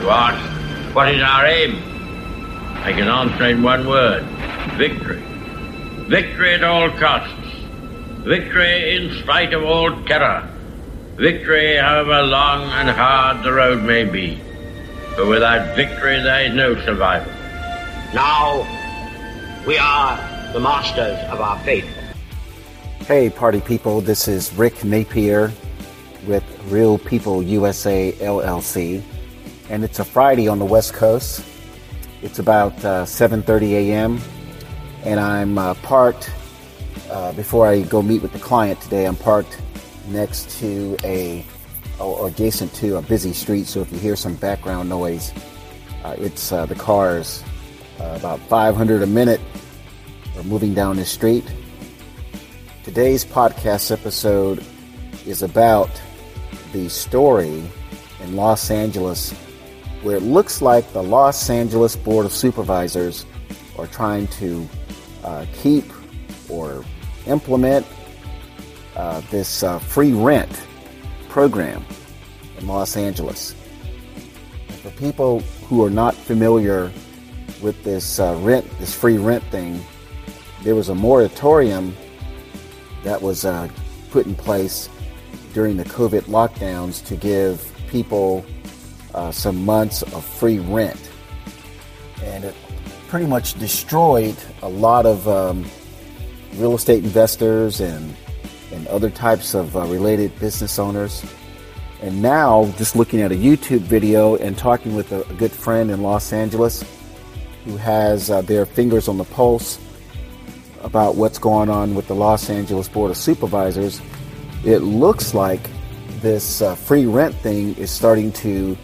You ask, what is our aim? I can answer in one word victory. Victory at all costs. Victory in spite of all terror. Victory, however long and hard the road may be. For without victory, there is no survival. Now, we are the masters of our fate. Hey, party people, this is Rick Napier with Real People USA LLC, and it's a Friday on the West Coast. It's about uh, 7:30 a.m., and I'm uh, parked. Uh, before I go meet with the client today, I'm parked next to a or adjacent to a busy street. So if you hear some background noise, uh, it's uh, the cars uh, about 500 a minute are moving down the street. Today's podcast episode is about the story in Los Angeles where it looks like the Los Angeles Board of Supervisors are trying to uh, keep or implement uh, this uh, free rent program in Los Angeles. And for people who are not familiar with this uh, rent, this free rent thing, there was a moratorium that was uh, put in place during the COVID lockdowns to give people uh, some months of free rent. And it pretty much destroyed a lot of um, real estate investors and, and other types of uh, related business owners. And now, just looking at a YouTube video and talking with a, a good friend in Los Angeles who has uh, their fingers on the pulse about what's going on with the Los Angeles Board of Supervisors, it looks like this uh, free rent thing is starting to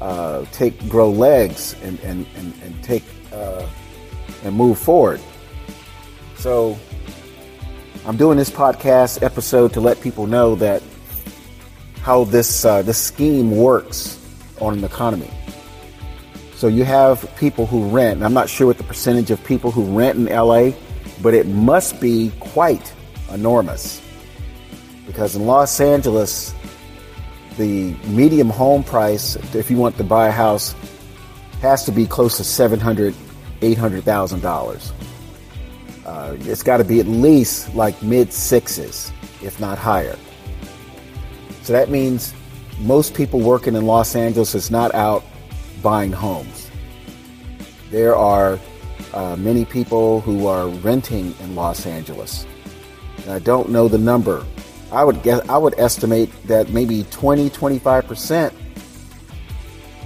uh, take grow legs and and, and, and take uh, and move forward. So I'm doing this podcast episode to let people know that how this uh, this scheme works on an economy. So you have people who rent. And I'm not sure what the percentage of people who rent in LA, but it must be quite enormous because in Los Angeles, the medium home price, if you want to buy a house, has to be close to seven hundred, eight hundred thousand dollars. Uh, it's got to be at least like mid sixes, if not higher. So that means most people working in Los Angeles is not out buying homes. There are uh, many people who are renting in Los Angeles. I don't know the number I would guess I would estimate that maybe 20, 25%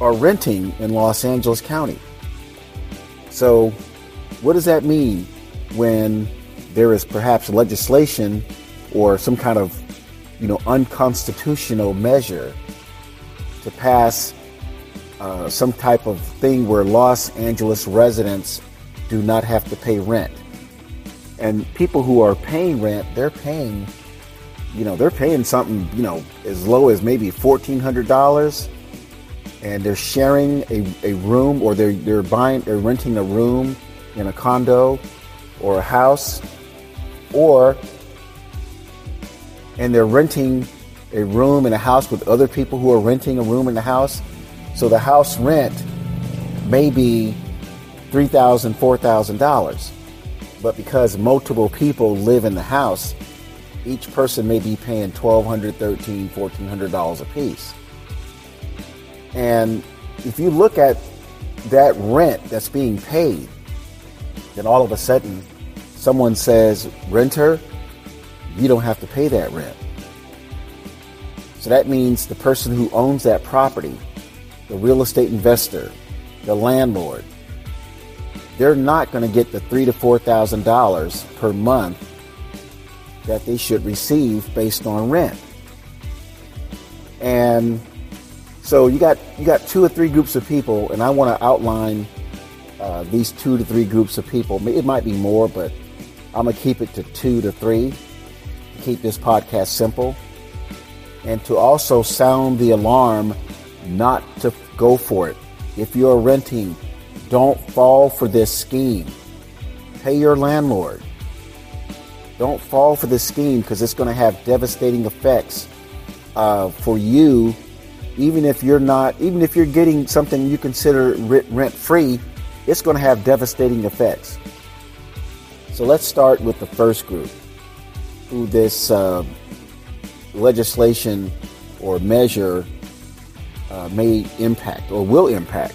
are renting in Los Angeles County. So, what does that mean when there is perhaps legislation or some kind of, you know, unconstitutional measure to pass uh, some type of thing where Los Angeles residents do not have to pay rent? And people who are paying rent, they're paying you know, they're paying something, you know, as low as maybe $1,400 and they're sharing a, a room or they're, they're buying, they're renting a room in a condo or a house or, and they're renting a room in a house with other people who are renting a room in the house. So the house rent may be $3,000, $4,000. But because multiple people live in the house, each person may be paying $1,200, $1,300, $1,400 a piece. And if you look at that rent that's being paid, then all of a sudden someone says, renter, you don't have to pay that rent. So that means the person who owns that property, the real estate investor, the landlord, they're not going to get the three to four thousand dollars per month that they should receive based on rent. And so you got you got two or three groups of people, and I want to outline uh, these two to three groups of people. It might be more, but I'm gonna keep it to two to three. Keep this podcast simple, and to also sound the alarm, not to go for it. If you're renting, don't fall for this scheme. Pay your landlord. Don't fall for this scheme because it's going to have devastating effects uh, for you even if you're not, even if you're getting something you consider rent free, it's going to have devastating effects. So let's start with the first group who this uh, legislation or measure uh, may impact or will impact.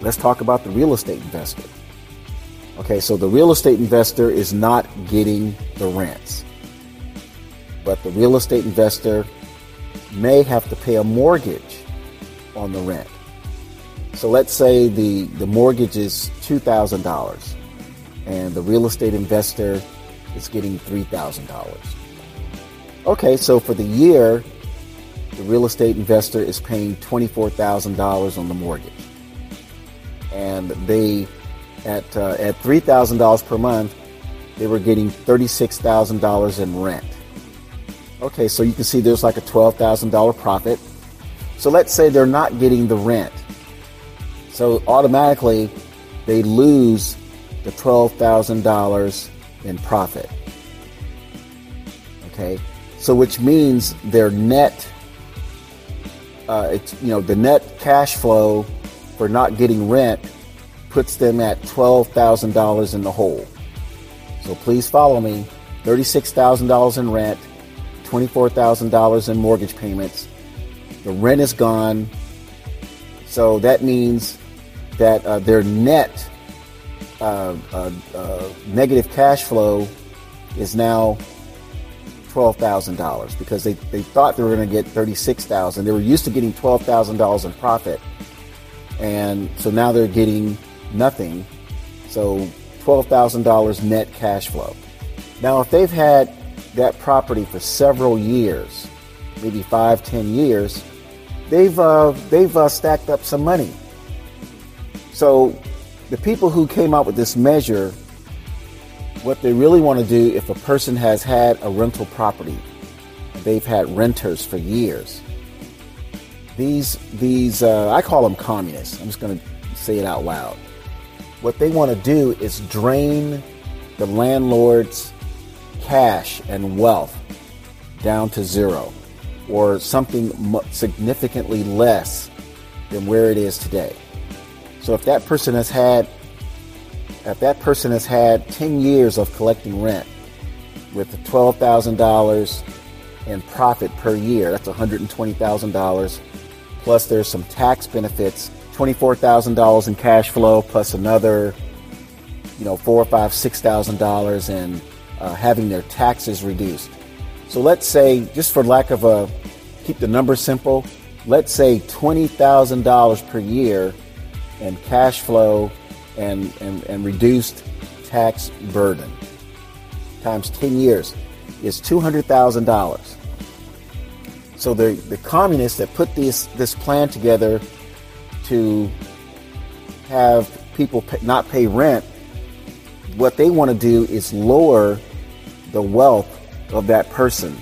Let's talk about the real estate investor. Okay, so the real estate investor is not getting the rents, but the real estate investor may have to pay a mortgage on the rent. So let's say the, the mortgage is $2,000 and the real estate investor is getting $3,000. Okay, so for the year, the real estate investor is paying $24,000 on the mortgage. And they, at, uh, at $3,000 per month, they were getting $36,000 in rent. Okay, so you can see there's like a $12,000 profit. So let's say they're not getting the rent. So automatically they lose the $12,000 in profit. Okay, so which means their net, uh, it's, you know, the net cash flow for not getting rent puts them at $12,000 in the hole. So please follow me. $36,000 in rent, $24,000 in mortgage payments. The rent is gone. So that means that uh, their net uh, uh, uh negative cash flow is now $12,000 because they, they thought they were going to get 36,000. They were used to getting $12,000 in profit. And so now they're getting nothing. So $12,000 net cash flow. Now, if they've had that property for several years, maybe five, ten years, they've uh, they've uh, stacked up some money. So the people who came out with this measure, what they really want to do, if a person has had a rental property, they've had renters for years. These these uh, I call them communists. I'm just going to say it out loud. What they want to do is drain the landlord's cash and wealth down to zero or something significantly less than where it is today. So if that person has had if that person has had 10 years of collecting rent with $12,000 in profit per year, that's $120,000 plus there's some tax benefits, $24,000 in cash flow plus another you know, four or five, six thousand dollars in uh, having their taxes reduced. So let's say, just for lack of a, keep the number simple, let's say $20,000 per year in cash flow and, and, and reduced tax burden times 10 years is $200,000. So the, the communists that put this, this plan together to have people pay, not pay rent, what they want to do is lower the wealth of that person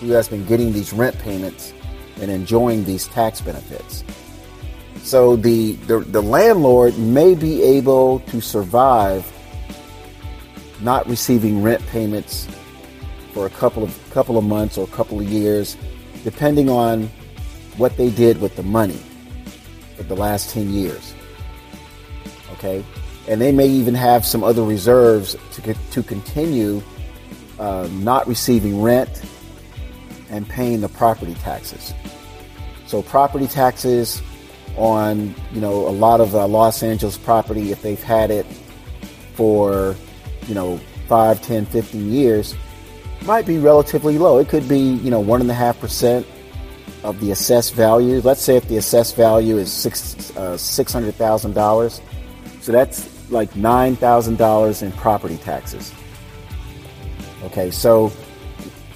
who has been getting these rent payments and enjoying these tax benefits. So the, the, the landlord may be able to survive not receiving rent payments for a couple of couple of months or a couple of years, depending on what they did with the money for the last 10 years. Okay? and they may even have some other reserves to, to continue uh, not receiving rent and paying the property taxes. So property taxes on you know a lot of uh, Los Angeles property, if they've had it for you know 5, 10, 15 years, might be relatively low. It could be you know one and a half percent of the assessed value. Let's say if the assessed value is six uh, six hundred thousand dollars, so that's like $9,000 in property taxes. Okay, so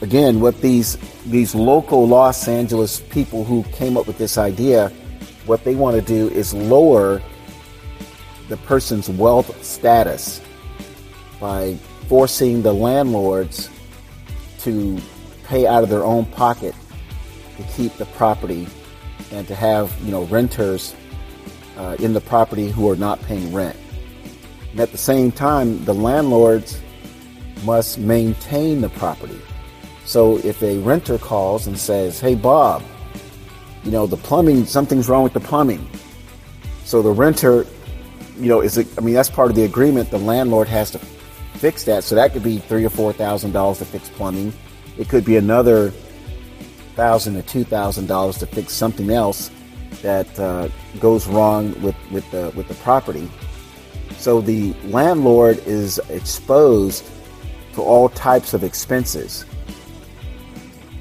again, what these these local Los Angeles people who came up with this idea, what they want to do is lower the person's wealth status by forcing the landlords to pay out of their own pocket to keep the property and to have you know renters uh, in the property who are not paying rent. And at the same time, the landlords must maintain the property. So if a renter calls and says, Hey, Bob, you know, the plumbing, something's wrong with the plumbing. So the renter, you know, is, I mean, that's part of the agreement. The landlord has to fix that. So that could be three or four thousand dollars to fix plumbing. It could be another thousand to two thousand dollars to fix something else that uh, goes wrong with, with the with the property. So the landlord is exposed to all types of expenses.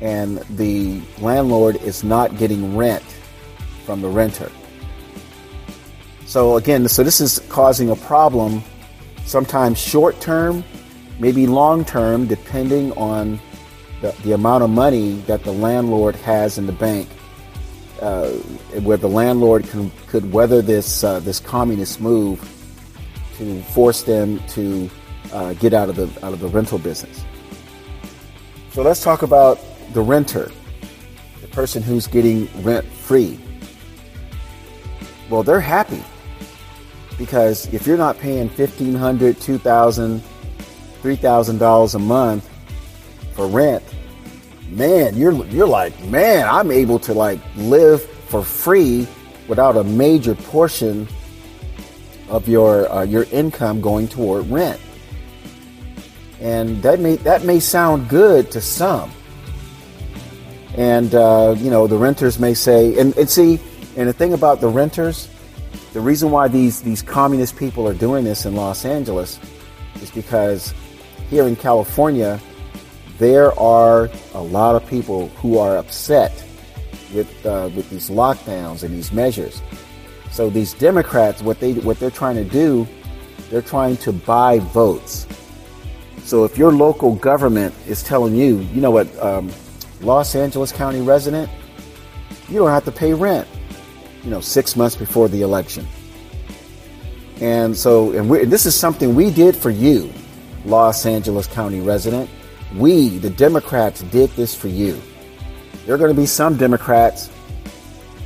And the landlord is not getting rent from the renter. So again, so this is causing a problem sometimes short term, maybe long term, depending on the, the amount of money that the landlord has in the bank, uh, where the landlord can, could weather this uh, this communist move to force them to uh, get out of the out of the rental business. So let's talk about the renter, the person who's getting rent free. Well, they're happy because if you're not paying $1,500, $2,000, $3,000 a month for rent, man, you're you're like, man, I'm able to like live for free without a major portion of your uh, your income going toward rent. And that may that may sound good to some. And uh, you know, the renters may say, and, and see, and the thing about the renters, the reason why these these communist people are doing this in Los Angeles is because here in California, there are a lot of people who are upset with uh, with these lockdowns and these measures. So these Democrats, what they what they're trying to do, they're trying to buy votes. So if your local government is telling you, you know what, um, Los Angeles County resident, you don't have to pay rent, you know, six months before the election. And so, and, and this is something we did for you, Los Angeles County resident. We, the Democrats, did this for you. There are going to be some Democrats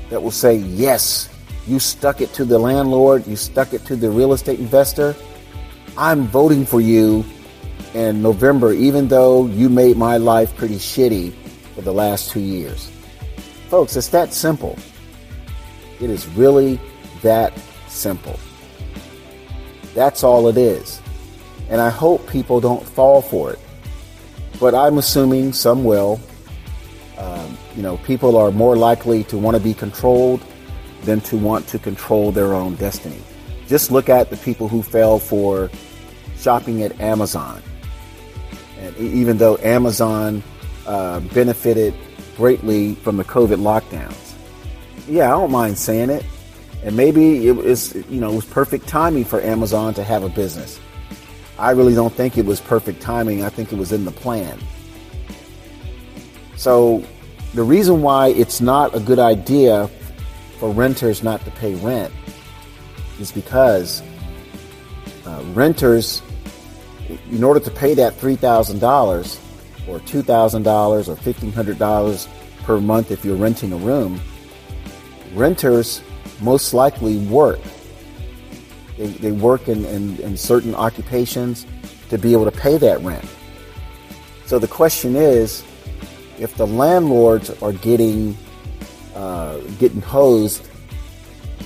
that will say, yes, you stuck it to the landlord, you stuck it to the real estate investor. I'm voting for you in November, even though you made my life pretty shitty for the last two years. Folks, it's that simple. It is really that simple. That's all it is. And I hope people don't fall for it. But I'm assuming some will. Um, you know, people are more likely to want to be controlled than to want to control their own destiny. Just look at the people who fell for shopping at Amazon. And even though Amazon uh, benefited greatly from the COVID lockdowns, yeah, I don't mind saying it. And maybe it was, you know, it was perfect timing for Amazon to have a business. I really don't think it was perfect timing. I think it was in the plan. So the reason why it's not a good idea for renters not to pay rent is because uh, renters, in order to pay that $3,000 or $2,000 or $1,500 per month if you're renting a room, renters most likely work. They, they work in, in, in certain occupations to be able to pay that rent. So the question is, if the landlords are getting uh, getting hosed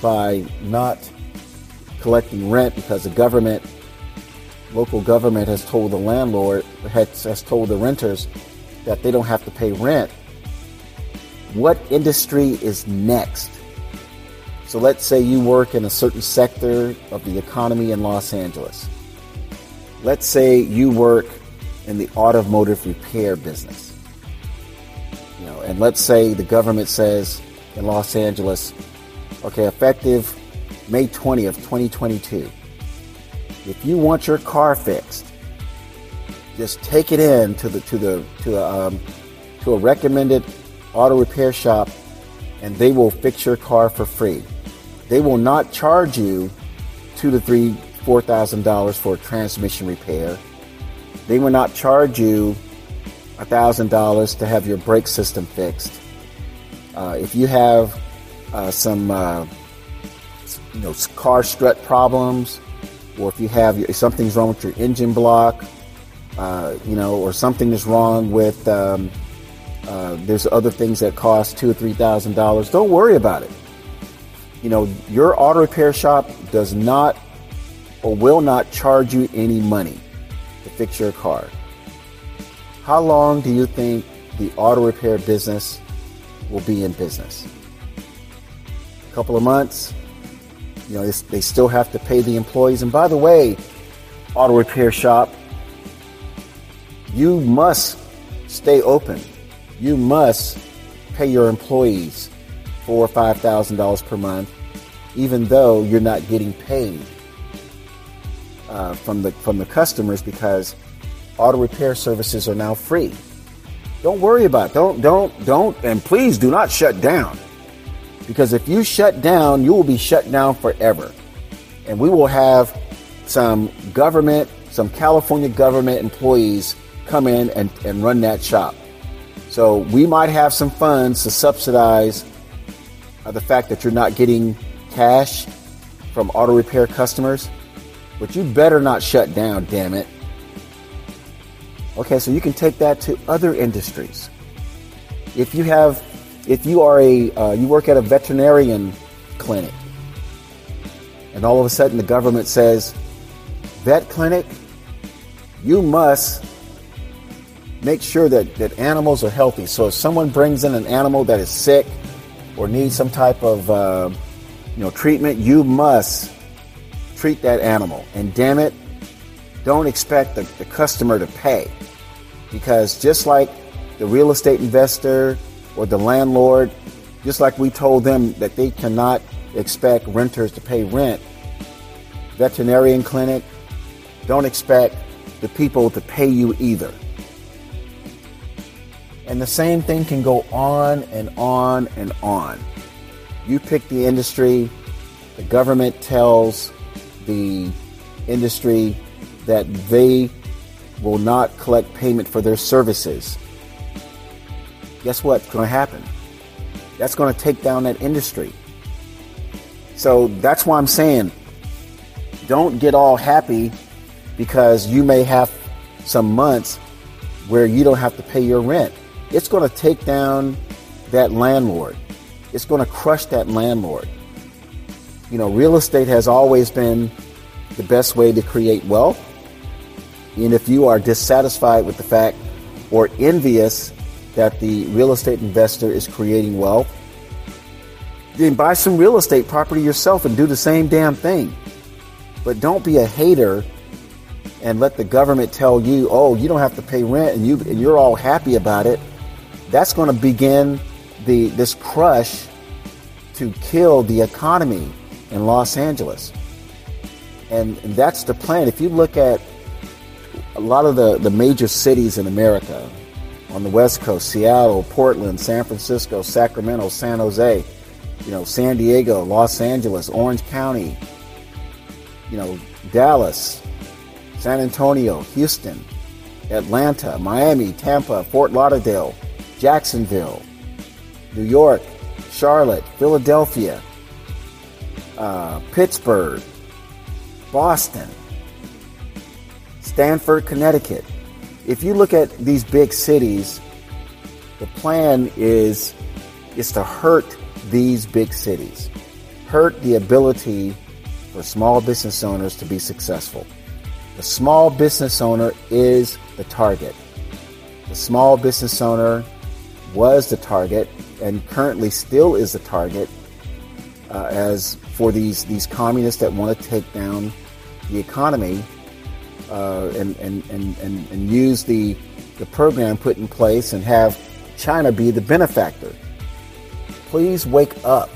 by not collecting rent because the government, local government, has told the landlord has, has told the renters that they don't have to pay rent. What industry is next? So let's say you work in a certain sector of the economy in Los Angeles. Let's say you work in the automotive repair business You know, and let's say the government says in Los Angeles, okay, effective May 20th, 2022, if you want your car fixed, just take it in to the to the to a, um, to a recommended auto repair shop, and they will fix your car for free. They will not charge you two to three, four thousand dollars for a transmission repair. They will not charge you a $1,000 to have your brake system fixed. Uh, if you have uh, some uh, you know car strut problems, or if you have if something's wrong with your engine block, uh, you know, or something is wrong with um, Uh, there's other things that cost two or three thousand dollars. Don't worry about it. You know, your auto repair shop does not or will not charge you any money to fix your car. How long do you think the auto repair business will be in business? A couple of months? You know, they still have to pay the employees. And by the way, auto repair shop, you must stay open. You must pay your employees four or five thousand dollars per month, even though you're not getting paid uh, from the from the customers because auto repair services are now free. Don't worry about it. Don't don't don't and please do not shut down. Because if you shut down, you will be shut down forever. And we will have some government, some California government employees come in and, and run that shop. So we might have some funds to subsidize the fact that you're not getting cash from auto repair customers, but you better not shut down, damn it. Okay, so you can take that to other industries. If you have, if you are a, uh, you work at a veterinarian clinic, and all of a sudden the government says, vet clinic, you must make sure that, that animals are healthy. So if someone brings in an animal that is sick or need some type of uh, you know treatment, you must treat that animal. And damn it, don't expect the, the customer to pay. Because just like the real estate investor or the landlord, just like we told them that they cannot expect renters to pay rent, veterinarian clinic, don't expect the people to pay you either. And the same thing can go on and on and on. You pick the industry, the government tells the industry that they will not collect payment for their services. Guess what's going to happen? That's going to take down that industry. So that's why I'm saying don't get all happy because you may have some months where you don't have to pay your rent it's going to take down that landlord. It's going to crush that landlord. You know, real estate has always been the best way to create wealth. And if you are dissatisfied with the fact or envious that the real estate investor is creating wealth, then buy some real estate property yourself and do the same damn thing. But don't be a hater and let the government tell you, oh, you don't have to pay rent and you and you're all happy about it that's going to begin the this crush to kill the economy in Los Angeles. And, that's the plan. If you look at a lot of the, the major cities in America, on the West Coast, Seattle, Portland, San Francisco, Sacramento, San Jose, you know, San Diego, Los Angeles, Orange County, you know, Dallas, San Antonio, Houston, Atlanta, Miami, Tampa, Fort Lauderdale, Jacksonville, New York, Charlotte, Philadelphia, uh, Pittsburgh, Boston, Stamford, Connecticut. If you look at these big cities, the plan is is to hurt these big cities, hurt the ability for small business owners to be successful. The small business owner is the target. The small business owner was the target and currently still is the target uh, as for these these communists that want to take down the economy uh, and, and, and, and, and use the the program put in place and have China be the benefactor. Please wake up.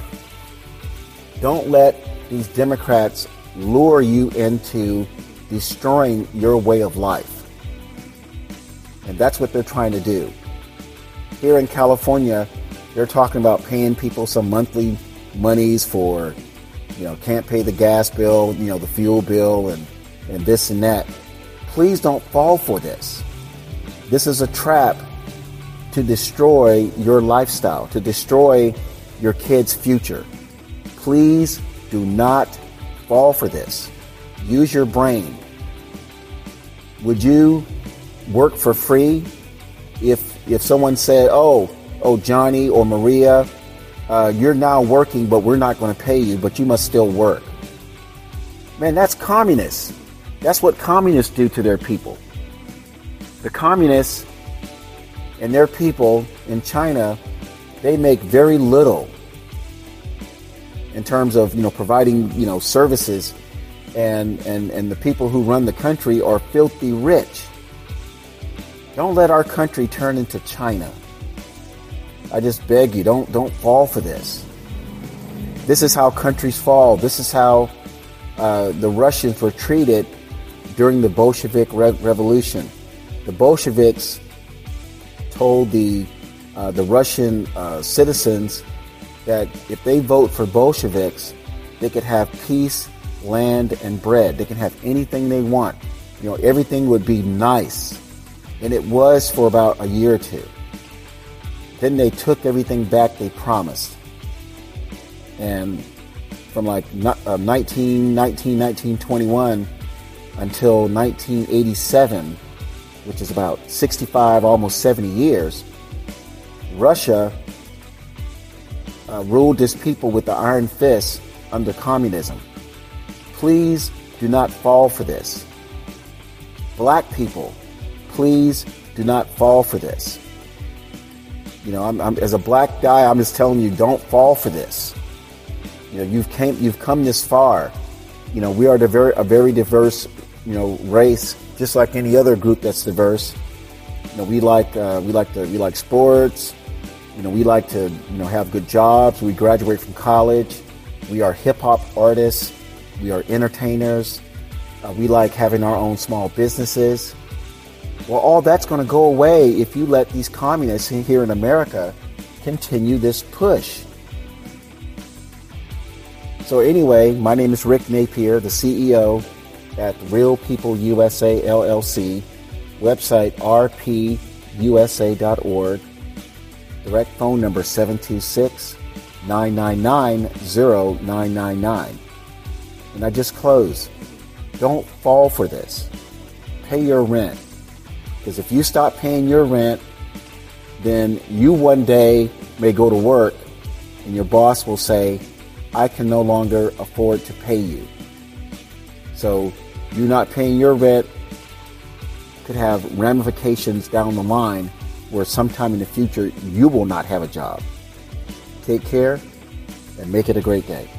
Don't let these Democrats lure you into destroying your way of life. And that's what they're trying to do here in California, they're talking about paying people some monthly monies for, you know, can't pay the gas bill, you know, the fuel bill, and, and this and that. Please don't fall for this. This is a trap to destroy your lifestyle, to destroy your kids' future. Please do not fall for this. Use your brain. Would you work for free if if someone said, "Oh, oh, Johnny or Maria, uh, you're now working, but we're not going to pay you, but you must still work." Man, that's communists. That's what communists do to their people. The communists and their people in China, they make very little in terms of you know providing you know services, and and and the people who run the country are filthy rich. Don't let our country turn into China. I just beg you, don't don't fall for this. This is how countries fall. This is how uh, the Russians were treated during the Bolshevik Re- Revolution. The Bolsheviks told the uh, the Russian uh, citizens that if they vote for Bolsheviks, they could have peace, land, and bread. They can have anything they want. You know, everything would be nice. And it was for about a year or two. Then they took everything back they promised. And from like uh, 19, 19, 1921 until 1987, which is about 65, almost 70 years, Russia uh, ruled its people with the iron fist under communism. Please do not fall for this. Black people, please do not fall for this. You know, I'm, I'm, as a black guy, I'm just telling you, don't fall for this. You know, you've came, you've come this far. You know, we are very, a very diverse, you know, race, just like any other group that's diverse. You know, we like, uh, we like to, we like sports. You know, we like to, you know, have good jobs. We graduate from college. We are hip hop artists. We are entertainers. Uh, we like having our own small businesses. Well, all that's going to go away if you let these communists here in America continue this push. So, anyway, my name is Rick Napier, the CEO at Real People USA LLC, website rpusa.org. Direct phone number 726 999 0999. And I just close. Don't fall for this. Pay your rent. Because if you stop paying your rent, then you one day may go to work and your boss will say, I can no longer afford to pay you. So you not paying your rent could have ramifications down the line where sometime in the future you will not have a job. Take care and make it a great day.